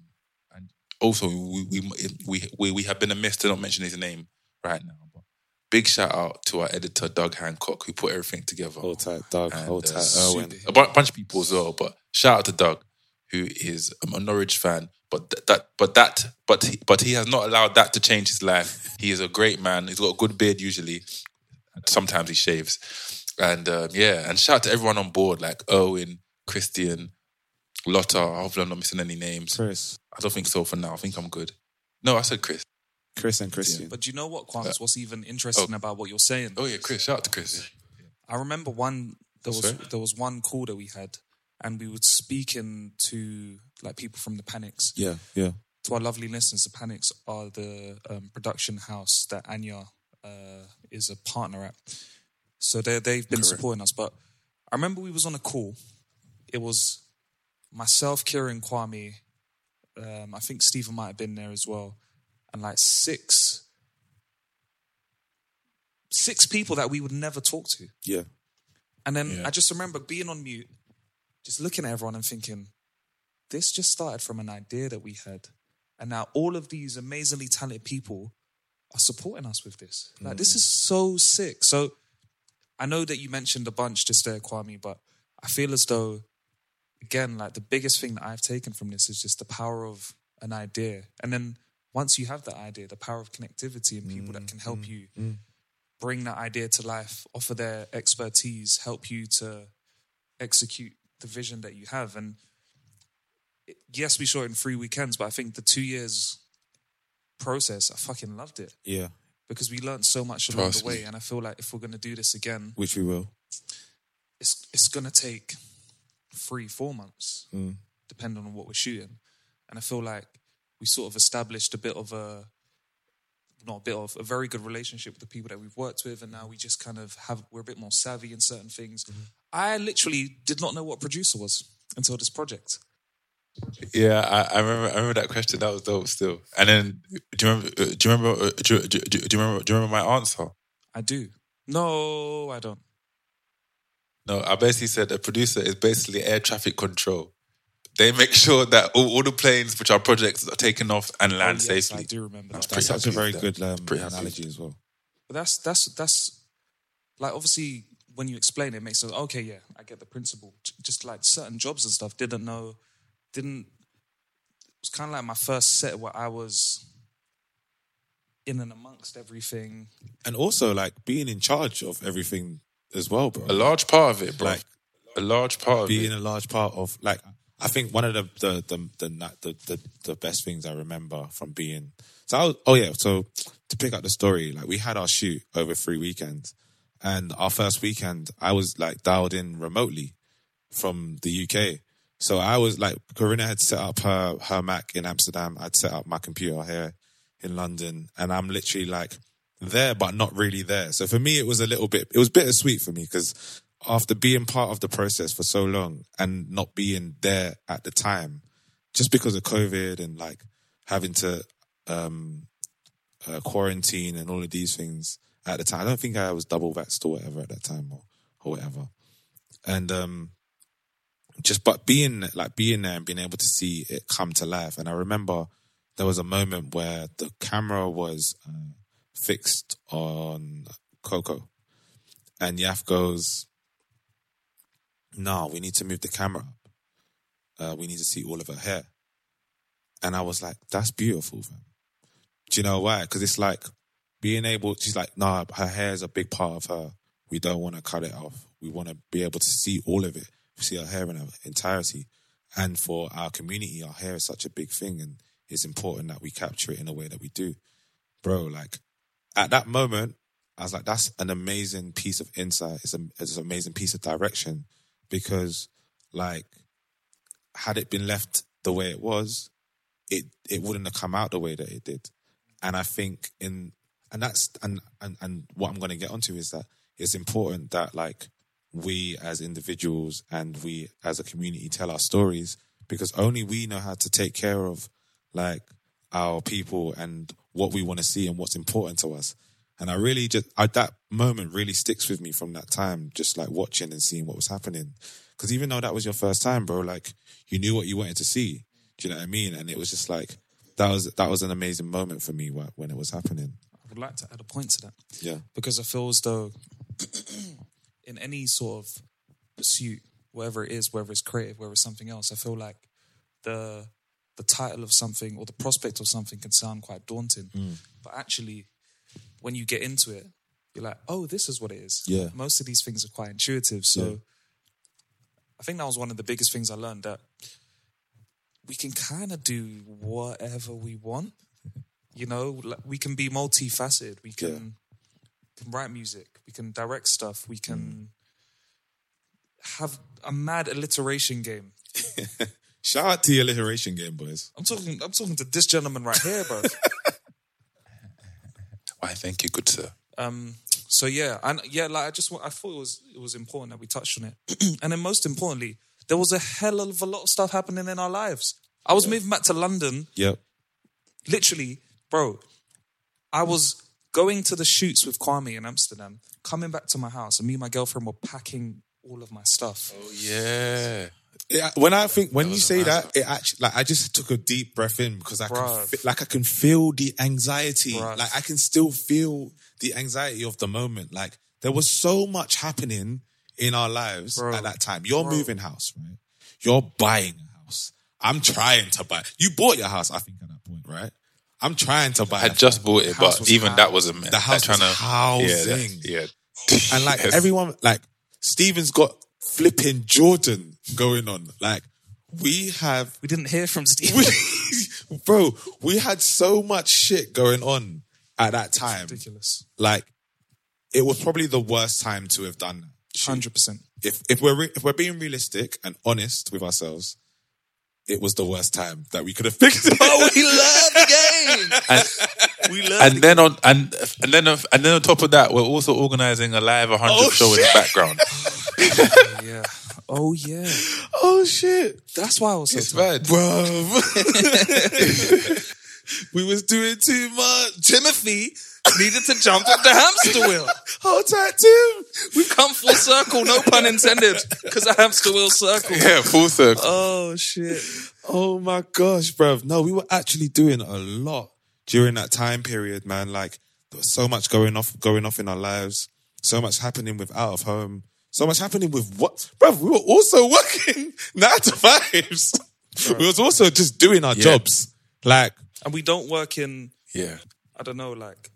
and also we we we we, we have been amiss to not mention his name right now. But big shout out to our editor Doug Hancock who put everything together. hold tight, Doug. And, hold uh, tight, Erwin. a bunch of people as well. But shout out to Doug, who is a Norwich fan. But th- that, but that, but he, but he has not allowed that to change his life. He is a great man. He's got a good beard usually. Sometimes he shaves, and um, yeah. And shout out to everyone on board, like Owen, Christian, Lotta. Hopefully, I'm not missing any names. Chris, I don't think so for now. I think I'm good. No, I said Chris. Chris, and Christian. But do you know what, Kwame? What's even interesting about what you're saying? Oh yeah, Chris. Shout out to Chris. I remember one there was Sorry? there was one call that we had, and we were speaking to like people from the Panics. Yeah, yeah. To our lovely listeners, the Panics are the um, production house that Anya uh, is a partner at. So they they've been supporting us. But I remember we was on a call. It was myself, Kieran, Kwame. Um, I think Stephen might have been there as well, and like six six people that we would never talk to. Yeah. And then Yeah. I just remember being on mute, just looking at everyone and thinking, this just started from an idea that we had. And now all of these amazingly talented people are supporting us with this. Like, this mm. is so sick. So I know that you mentioned a bunch just there, Kwame, but I feel as though, again, like the biggest thing that I've taken from this is just the power of an idea. And then once you have that idea, the power of connectivity and people that mm, can help mm, you bring that idea to life, offer their expertise, help you to execute the vision that you have. And yes, we shot it in three weekends, but I think the two years process, I fucking loved it Yeah. because we learned so much along Trust the way. me. And I feel like if we're going to do this again, Which we will. it's it's going to take three, four months, Mm. depending on what we're shooting. And I feel like we sort of established a bit of a not a bit of a very good relationship with the people that we've worked with, and now we just kind of have we're a bit more savvy in certain things. I literally did not know what producer was until this project. Yeah, I, I remember. I remember that question. That was dope. Still, and then do you remember? uh, Do you remember? uh, Do, you- do, do, do you remember? Do you remember my answer? I do. No, I don't. No, I basically said a producer is basically air traffic control. They make sure that all, all the planes, which are projects, are taken off and land Oh, yes, safely. I do remember that. That's such a very good um, analogy as well. But that's that's that's like obviously when you explain it, it makes sense. Okay, yeah, I get the principle. Just like certain jobs and stuff, didn't know, didn't. It was kind of like my first set where I was in and amongst everything. And also like being in charge of everything as well, bro. A large part of it, bro. Like a large part of being it. a large part of like I think one of the the the the the, the, the, the best things I remember from being so I was, oh yeah so to pick up the story like we had our shoot over three weekends and our first weekend I was like dialed in remotely from the UK so I was like Corinna had set up her her Mac in Amsterdam. I'd set up my computer here in London. And I'm literally like there but not really there. So for me it was a little bit it was bittersweet for me because after being part of the process for so long and not being there at the time, just because of COVID and like having to um, uh, quarantine and all of these things at the time, I don't think I was double vaxxed or whatever at that time or, or whatever. And um, just but being like being there and being able to see it come to life. And I remember there was a moment where the camera was uh, fixed on Coco, and Yaf goes, no, we need to move the camera up. Uh, we need to see all of her hair. And I was like, that's beautiful. Do you know why? Because it's like being able, she's like, nah, her hair is a big part of her. We don't want to cut it off. We want to be able to see all of it, see her hair in her entirety. And for our community, our hair is such a big thing. And it's important that we capture it in a way that we do. Bro, like at that moment, I was like, that's an amazing piece of insight. It's, a, it's an amazing piece of direction because like had it been left the way it was, it it wouldn't have come out the way that it did. And I think in and that's and and, and what I'm gonna get onto is that it's important that like we as individuals and we as a community tell our stories because only we know how to take care of like our people and what we want to see and what's important to us. And I really just, that moment really sticks with me from that time, just like watching and seeing what was happening. Because even though that was your first time, bro, like you knew what you wanted to see. Do you know what I mean? And it was just like, that was, that was an amazing moment for me when it was happening. Would like to add a point to that. Yeah. because I feel as though in any sort of pursuit, whatever it is, whether it's creative, whether it's something else, I feel like the the title of something or the prospect of something can sound quite daunting, Mm. but actually, when you get into it, you're like, oh, this is what it is. Yeah. most of these things are quite intuitive, so. Yeah. I think that was one of the biggest things I learned that we can kind of do whatever we want. You know, like, we can be multifaceted. We can, can write music. We can direct stuff. We can have a mad alliteration game. Shout out to the alliteration game, boys. I'm talking. I'm talking to this gentleman right here, bro. Why, thank you, good sir. Um, so yeah, and yeah, like I just I thought it was it was important that we touched on it, and then most importantly, there was a hell of a lot of stuff happening in our lives. I was moving back to London, Yep. literally, bro. I was going to the shoots with Kwame in Amsterdam, coming back to my house, and me and my girlfriend were packing all of my stuff. Oh, Yeah. Yeah, when I think when you say that, it actually like I just took a deep breath in because I can Bruv. fe- like I can feel the anxiety. Bruv. Like I can still feel the anxiety of the moment. Like there was so much happening in our lives Bro. at that time. You're Bro. moving house, right? You're buying a house. I'm trying to buy. You bought your house, I think, at that point, right? I'm trying to buy. I a just bought it, house but even house. that was a mess. The house Like, was housing. Yeah, that- yeah. and like Yes. everyone, like Steven's got flipping Jordan going on. Like we have, We didn't hear from Steve. we, bro, we had so much shit going on at that time. Ridiculous. Like it was probably the worst time to have done that. Hundred percent. If if we're re- if we're being realistic and honest with ourselves, it was the worst time that we could have fixed it. Oh, we love the game. And We learned and then on and and then and then on top of that, we're also organizing a live 100 Oh, show in the shit. background. yeah. Oh yeah. Oh shit, That's why I was so It's tired. bad. bro. we was doing too much. Timothy needed to jump off the hamster wheel. Hold tight, Tim. We've come full circle, no pun intended, because the hamster wheel circle. Yeah, full circle. Oh shit. Oh my gosh, bruv. No, we were actually doing a lot during that time period, man. Like there was so much going off, going off in our lives. So much happening with out of home. So much happening with what, bruv. We were also working nine to fives. We was also just doing our Yeah. jobs. Like, And we don't work in, Yeah. I don't know, like,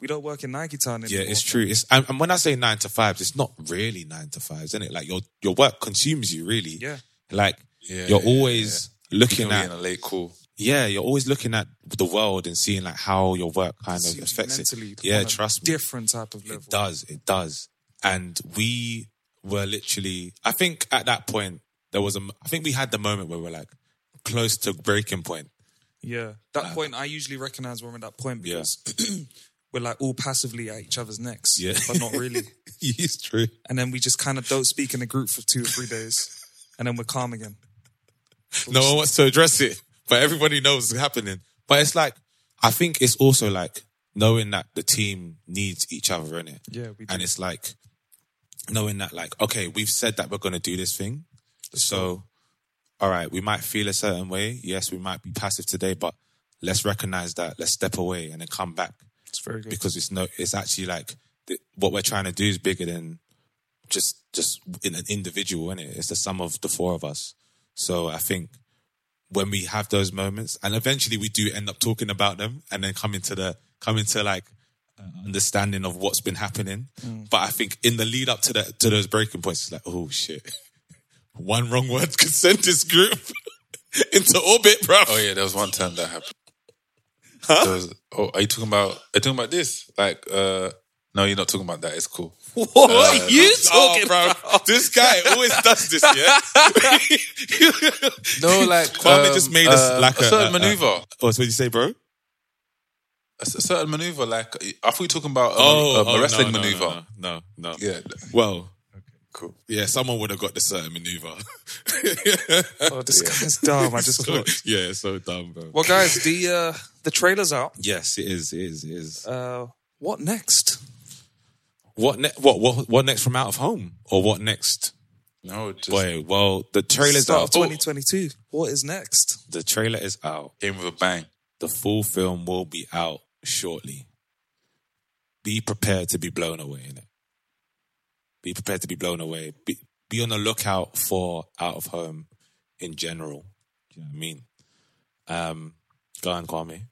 we don't work in Nike Town anymore. yeah, it's true. It's and, and when I say nine to fives, it's not really nine to fives, isn't it? Like your your work consumes you really. Yeah. Like Yeah, you're yeah, always looking Looking at in a late call. yeah, you're always looking at the world and seeing like how your work kind of affects mentally it. Yeah, on a trust me. Different type of level. It does. It does. And we were literally, I think at that point, there was a, I think we had the moment where we're like close to breaking point. Yeah. That uh, point, I usually recognize when we're at that point Yeah. because we're like all passively at each other's necks, Yeah. but not really. it's true. And then we just kind of don't speak in a group for two or three days, and then we're calm again. No one wants to address it, but everybody knows it's happening. But it's like, I think it's also like knowing that the team needs each other in it. Yeah, we do. And it's like knowing that, like, okay, we've said that we're going to do this thing. So, all right, we might feel a certain way. Yes, we might be passive today, but let's recognize that. Let's step away and then come back It's very good. because it's no, it's actually like the, what we're trying to do is bigger than just just in an individual, is it? It's the sum of the four of us. So I think when we have those moments, and eventually we do end up talking about them, and then come into the come into like uh, understanding of what's been happening. But I think in the lead up to that to those breaking points, it's like, oh shit, one wrong word could send this group into orbit, bro. Oh yeah, there was one time that happened. There was- oh, are you talking about? Are you talking about this? Like, uh, no, you're not talking about that. It's cool. What are you Oh, talking bro, about? this guy always does this, yeah. No, like Kwame um, just made us um, like a a, certain a- a- maneuver. Oh, that's what you say, bro? A s- certain maneuver. Like, I thought you were talking about a, Oh, a, oh, a wrestling no, no, maneuver. No, no, no. Yeah. Well, Cool. yeah, someone would have got the certain maneuver. Oh, this guy's dumb. I just so, thought. yeah, so dumb, bro. Well, guys, the uh, the trailer's out. Yes, it is. It is. It is. Uh, what next? what, ne- what? What? What next from out of home, or what next? No, just Boy, well, the trailer's Start out. of 2022. What is next? The trailer is out. came with a bang. The full film will be out shortly. Be prepared to be blown away in it. Be prepared to be blown away. Be, be on the lookout for out of home in general. Do you know what I mean? Um, go on, Kwame.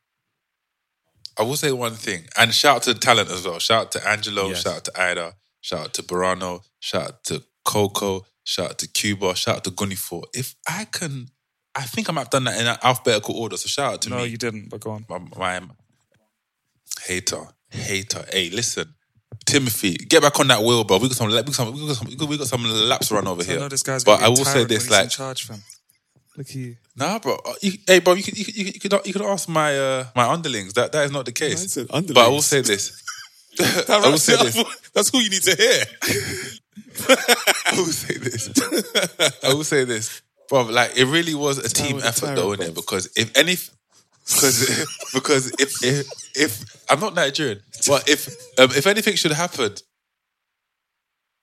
I will say one thing, and shout out to the talent as well. Shout out to Angelo, Yes. shout out to Ida, shout out to Barano, shout out to Coco, shout out to Cuba, shout out to Gunifo. If I can, I think I might have done that in alphabetical order. So shout out to No, me. No, you didn't. But go on. my, my hater, hater. Hey, listen, Timothy, get back on that wheel, bro. We got some, we got some, we got some, we got, some laps run over So here. I know this guy's. but I will say this, when he's in like, charge, fam. Look at you. Nah, bro. Uh, You, hey, bro, you could, you could, you could, you could, ask my uh, my underlings. That that is not the case. I But I will say this. I will say this. That's who you need to hear. I will say this. I will say this, bro. Like it really was a team with effort, though, bro. innit? Because if any, because because if if if I'm not Nigerian, but if um, if anything should happen,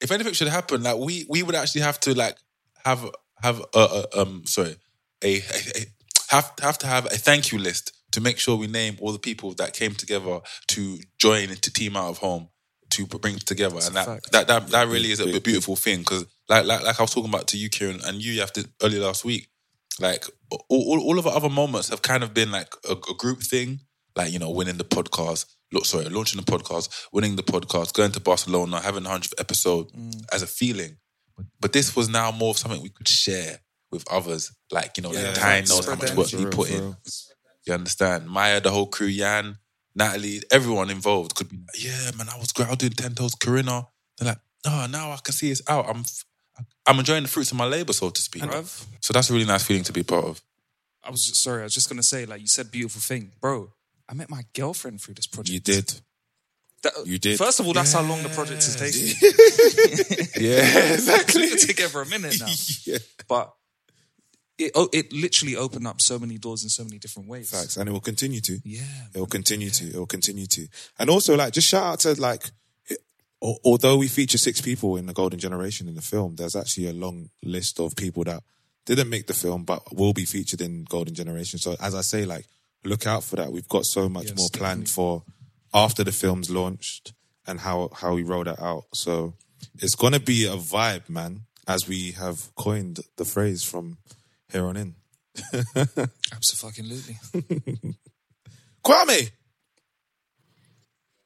if anything should happen, like we we would actually have to like have have a, a um sorry a, a, a have have to have a thank you list to make sure we name all the people that came together to join to Team Out of Home to bring together, and that, fact. that that that really is a beautiful thing because like like like I was talking about to you, Kieran, and you have to earlier last week. Like all, all, all of our other moments have kind of been like a, a group thing, like you know, winning the podcast. Look, sorry, launching the podcast, winning the podcast, going to Barcelona, having the hundredth episode mm. as a feeling. But this was now more of something we could share with others. Like you know, Yeah, like Ty knows how much work he put in. You understand? Maya, the whole crew, Yan, Natalie, everyone involved could be like, yeah, man, I was great. I was doing 10 toes, Corinna. They're like, oh, now I can see it's out. I'm I'm enjoying the fruits of my labor, so to speak. Bruv, uh, So that's a really nice feeling to be part of. I was just, sorry. I was just gonna say, like you said, beautiful thing, bro. I met my girlfriend through this project. You did. That- You did. First of all, that's how long the project is taking. Yeah, exactly. It's been together a minute now. yeah. But it oh, it literally opened up so many doors in so many different ways. Facts, and it will continue to. Yeah. It will continue to. It will continue to. And also, like, just shout out to like, al- although we feature six people in the Golden Generation in the film, there's actually a long list of people that didn't make the film but will be featured in Golden Generation. So, as I say, like, look out for that. We've got so much Yes, more planned for after the film's launched and how how we roll that out. So, it's gonna be a vibe, man. As we have coined the phrase from here on in. Absolutely. Kwame,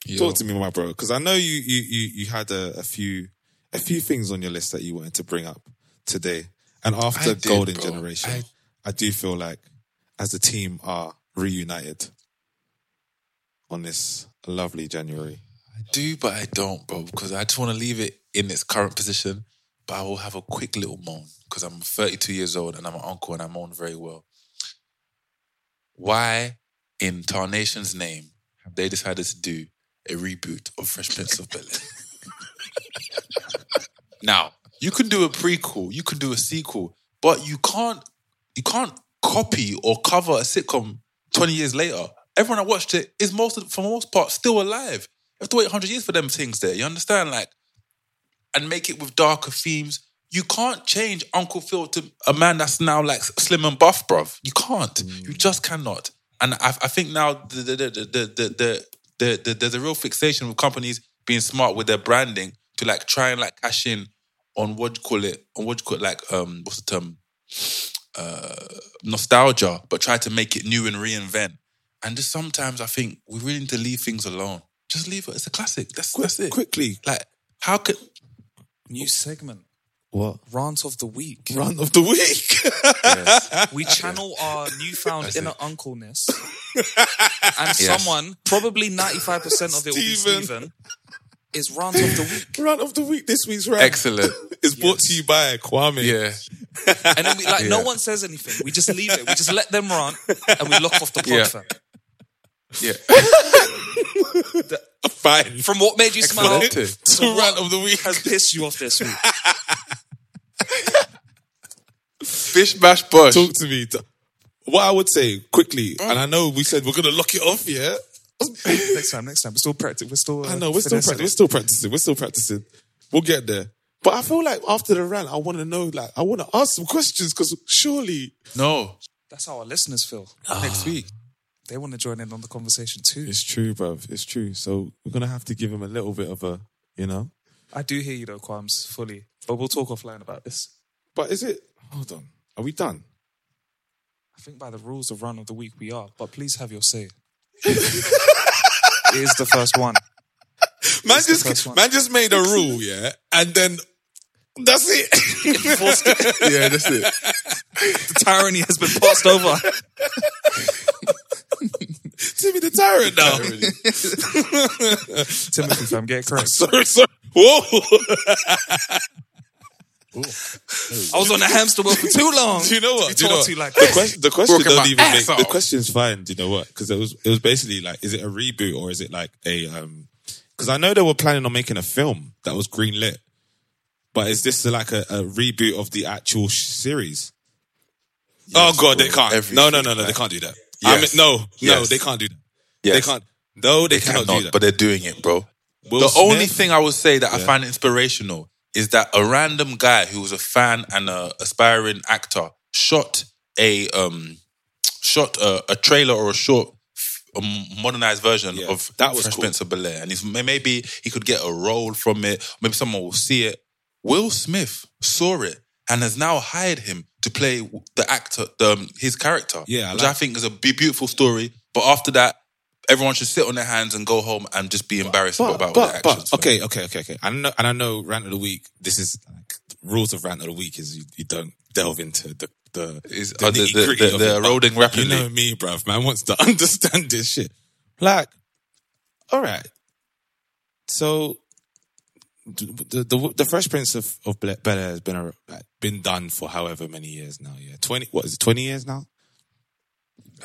Yo. talk to me, my bro, because I know you you you you had a, a few a few things on your list that you wanted to bring up today, and after did, Golden bro. Generation, I, I- do feel like as the team are reunited on this lovely January. I do, but I don't, bro, because I just want to leave it in its current position. But I will have a quick little moan because I'm 32 years old and I'm an uncle and I moan very well. Why, in Tarnation's name, have they decided to do a reboot of Fresh Prince of Bel Air? now, you can do a prequel, you can do a sequel, but you can't you can't copy or cover a sitcom 20 years later. Everyone that watched it is most for most part still alive. You have to wait 100 years for them things there. You understand? Like, and make it with darker themes. You can't change Uncle Phil to a man that's now like slim and buff, bruv. You can't. Mm. You just cannot. And I, I think now the the, the, the, the, the, there's a real fixation with companies being smart with their branding to like try and like cash in on what you call it, on what you call it, like um, what's the term? Uh, nostalgia, but try to make it new and reinvent. And just sometimes I think we really need to leave things alone. Just leave it. It's a classic. That's Quick, that's it. Quickly, like how could New oh. segment. what Rant of the week. Rant of the week? We channel our newfound inner it. uncleness. and Yes. someone, probably 95% of it will be Stephen. Stephen, is rant of the week. Rant of the week. This week's rant. excellent? is brought to you by Kwame. Yeah, And then we like no one says anything. We just leave it. We just let them rant and we lock off the pod Yeah. Yeah. fine. From what made you smile to run of the week. has pissed you off this week. Fish bash bush. Talk to me. What I would say quickly, and I know we said we're gonna lock it off, yeah. next time, next time. We're still practicing. We're still. Uh, I know we're still finessing practicing. We're still practicing. We're still practicing. We'll get there. But I feel like after the rant, I want to know, like, I want to ask some questions because surely No, That's how our listeners feel. next week. They want to join in on the conversation too. it's true, bruv. It's true. So we're gonna have to give him a little bit of a, you know. I do hear you though, Kwarmz, fully. But we'll talk offline about this. But is it? Hold on. Are we done? I think by the rules of run of the week we are, but please have your say. it is the first one. Man first just one. man just made a rule, yeah, and then that's it. Yeah, that's it. The tyranny has been passed over. Timmy the tyrant now. Timothy, fam, get it correct. sorry, sorry. Whoa. I was on the hamster wheel for too long. Do you know what? You Do you know what? like the this. question, the question Broken don't even make ass the question's fine. Do you know what? Because it was it was basically like, is it a reboot or is it like a um? Because I know they were planning on making a film that was greenlit, but is this like a, a reboot of the actual sh- series? oh God, they can't. No, no, Everything, no, no, they can't do that. I mean, Yes. no, no, they can't do that. Yes. They can't. No, they, They cannot, cannot, do that. but they're doing it, bro. Will the only thing I would say that I find inspirational is that a random guy who was a fan and an aspiring actor shot a um shot a, a trailer or a short a modernized version Yeah, of that was Fresh cool. Prince of Bel Air, and he's, maybe he could get a role from it. Maybe someone will see it. Will Smith saw it and has now hired him to play the actor, the, um, his character. Yeah, I which like- I think is a be- beautiful story. But after that, everyone should sit on their hands and go home and just be embarrassed but, about but, their but, actions. okay, okay, okay, okay. I know, and I know, rant of the week. This is like, rules of rant of the week is you, you don't delve into the the Is- the oh, the- the- the- the eroding rapidly. You know me, bruv. Man wants to understand this shit. Like, all right. So the the, the Fresh Prince of of Bel Air has been a, been done for however many years now. Yeah, twenty. What is it? Twenty years now.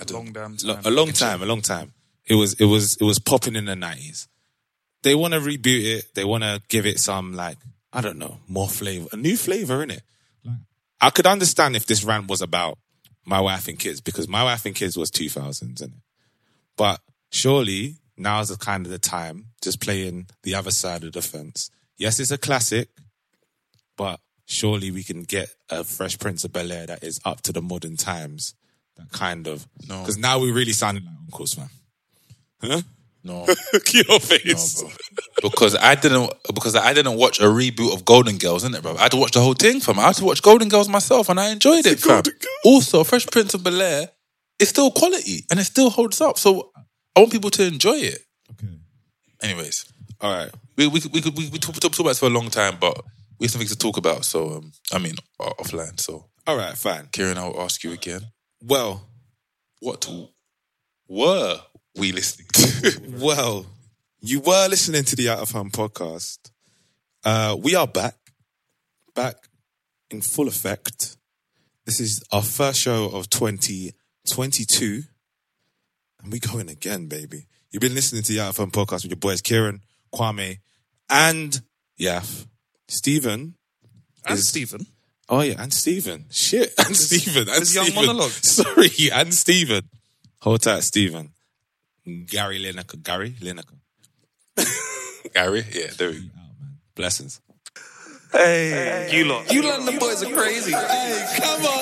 A Long damn time. a long time, a long time. It was it was it was popping in the nineties. They want to reboot it. They want to give it some like I don't know more flavor, a new flavor in it. I could understand if this rant was about my wife and kids because my wife and kids was two thousands, and but surely now's the kind of the time just playing the other side of the fence. Yes, it's a classic, but surely we can get a Fresh Prince of Bel Air that is up to the modern times. That kind of No. because now we really sounding like uncles, man. Huh? No, Your face. because I didn't because I didn't watch a reboot of Golden Girls, innit, bro? I had to watch the whole thing, fam. I had to watch Golden Girls myself, and I enjoyed it, fam. Also, Fresh Prince of Bel Air is still quality, and it still holds up. So I want people to enjoy it. Okay. Anyways, All right. we we could- we could- we, we talk, talk, talk about this for a long time, but we have something to talk about. So um, I mean, offline. So All right. Fine. Kieran, I'll ask you again. Well, What were we listening to? well, you were listening to the Out of Home podcast. Uh, we are back, back in full effect. This is our first show of 2022. And we going again, baby. You've been listening to the Out of Home podcast with your boys, Kieran, Kwame, and Yaf. Stephen. And is- Stephen. Oh yeah, and Stephen. Shit, and Stephen. And his young Stephen. monologue. Sorry, and Stephen. Hold tight, Stephen. Gary Lineker. Gary Lineker. Gary, yeah, there we go. Blessings. Hey, you lot. You London boys are crazy. Hey, come on.